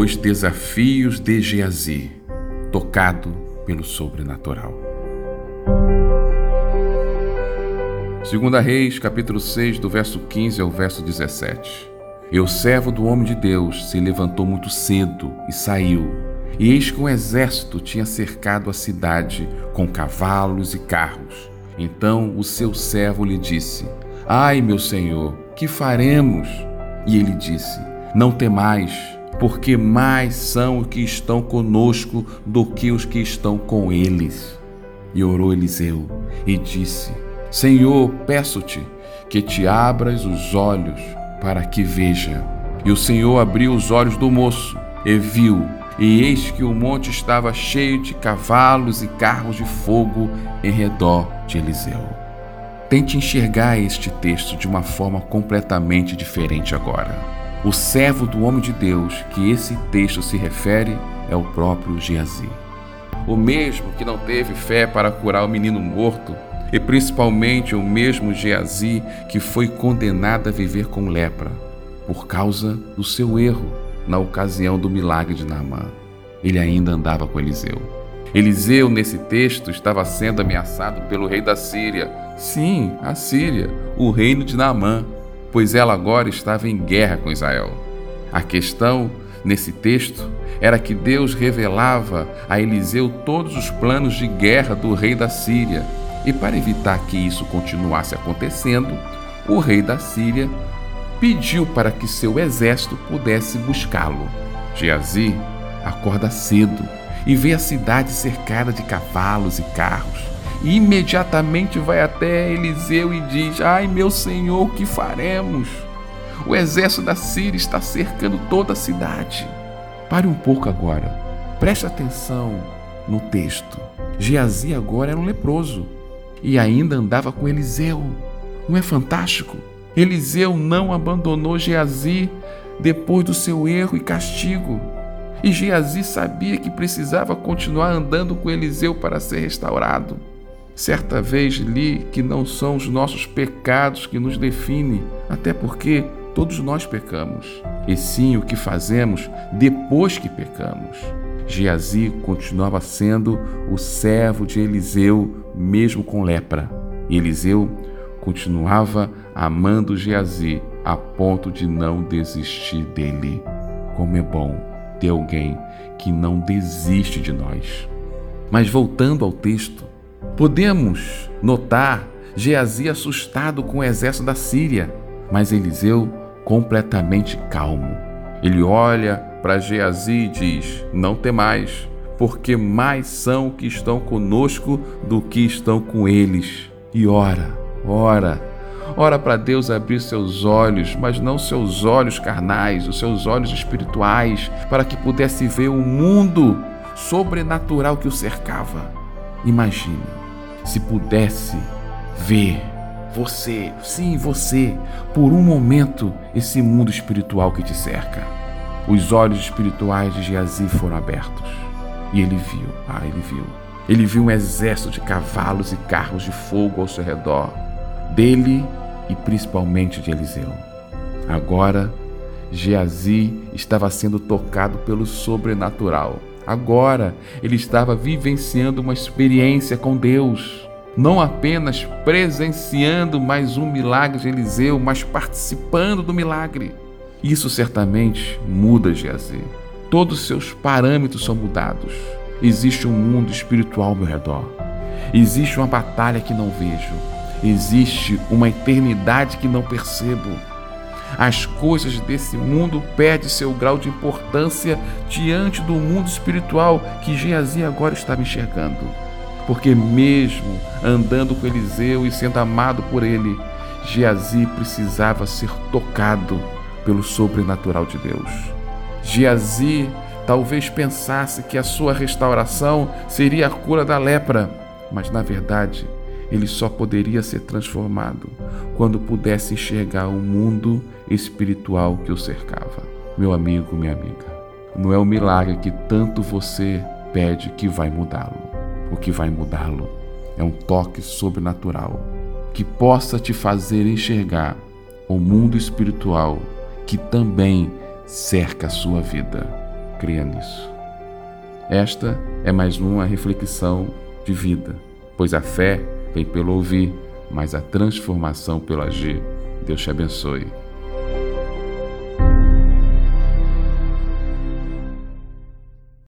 Os desafios de Geazi, tocado pelo sobrenatural. Segunda Reis, capítulo 6, do verso 15 ao verso 17. E o servo do homem de Deus se levantou muito cedo e saiu. E eis que um exército tinha cercado a cidade com cavalos e carros. Então o seu servo lhe disse: Ai, meu senhor, que faremos? E ele disse: Não temais, porque mais são os que estão conosco do que os que estão com eles. E orou Eliseu e disse: Senhor, peço-te que te abras os olhos para que veja. E o Senhor abriu os olhos do moço e viu, e eis que o monte estava cheio de cavalos e carros de fogo em redor de Eliseu. Tente enxergar este texto de uma forma completamente diferente agora. O servo do homem de Deus que esse texto se refere é o próprio Geazi. O mesmo que não teve fé para curar o menino morto e principalmente o mesmo Geazi que foi condenado a viver com lepra por causa do seu erro na ocasião do milagre de Naamã. Ele ainda andava com Eliseu. Eliseu, nesse texto, estava sendo ameaçado pelo rei da Síria. Sim, a Síria, o reino de Naamã, pois ela agora estava em guerra com Israel. A questão, nesse texto, era que Deus revelava a Eliseu todos os planos de guerra do rei da Síria e para evitar que isso continuasse acontecendo, o rei da Síria pediu para que seu exército pudesse buscá-lo. Geazi acorda cedo e vê a cidade cercada de cavalos e carros. E imediatamente vai até Eliseu e diz: Ai, meu senhor, o que faremos? O exército da Síria está cercando toda a cidade. Pare um pouco agora. Preste atenção no texto. Geazi agora era um leproso e ainda andava com Eliseu. Não é fantástico? Eliseu não abandonou Geazi depois do seu erro e castigo. E Geazi sabia que precisava continuar andando com Eliseu para ser restaurado. Certa vez li que não são os nossos pecados que nos definem, até porque todos nós pecamos, e sim o que fazemos depois que pecamos. Geazi continuava sendo o servo de Eliseu, mesmo com lepra. Eliseu continuava amando Geazi a ponto de não desistir dele. Como é bom ter alguém que não desiste de nós. Mas voltando ao texto, podemos notar Geazi assustado com o exército da Síria, mas Eliseu completamente calmo. Ele olha para Geazi e diz: Não temais, porque mais são que estão conosco do que estão com eles. E ora, ora, ora para Deus abrir seus olhos, mas não seus olhos carnais, os seus olhos espirituais, para que pudesse ver o mundo sobrenatural que o cercava. Imagine se pudesse ver você, sim, você, por um momento, esse mundo espiritual que te cerca. Os olhos espirituais de Geazi foram abertos. E ele viu, ah, ele viu. Ele viu um exército de cavalos e carros de fogo ao seu redor, dele e principalmente de Eliseu. Agora, Geazi estava sendo tocado pelo sobrenatural. Agora, ele estava vivenciando uma experiência com Deus. Não apenas presenciando mais um milagre de Eliseu, mas participando do milagre. Isso certamente muda Geazi. Todos os seus parâmetros são mudados. Existe um mundo espiritual ao meu redor. Existe uma batalha que não vejo. Existe uma eternidade que não percebo. As coisas desse mundo perdem seu grau de importância diante do mundo espiritual que Geazi agora estava enxergando. Porque, mesmo andando com Eliseu e sendo amado por ele, Geazi precisava ser tocado pelo sobrenatural de Deus. Geazi talvez pensasse que a sua restauração seria a cura da lepra, mas na verdade ele só poderia ser transformado quando pudesse enxergar o mundo espiritual que o cercava. Meu amigo, minha amiga, não é o milagre que tanto você pede que vai mudá-lo. O que vai mudá-lo é um toque sobrenatural que possa te fazer enxergar o mundo espiritual que também cerca a sua vida. creia nisso. Esta é mais uma reflexão de vida, pois a fé vem pelo ouvir, mas a transformação pelo agir. Deus te abençoe.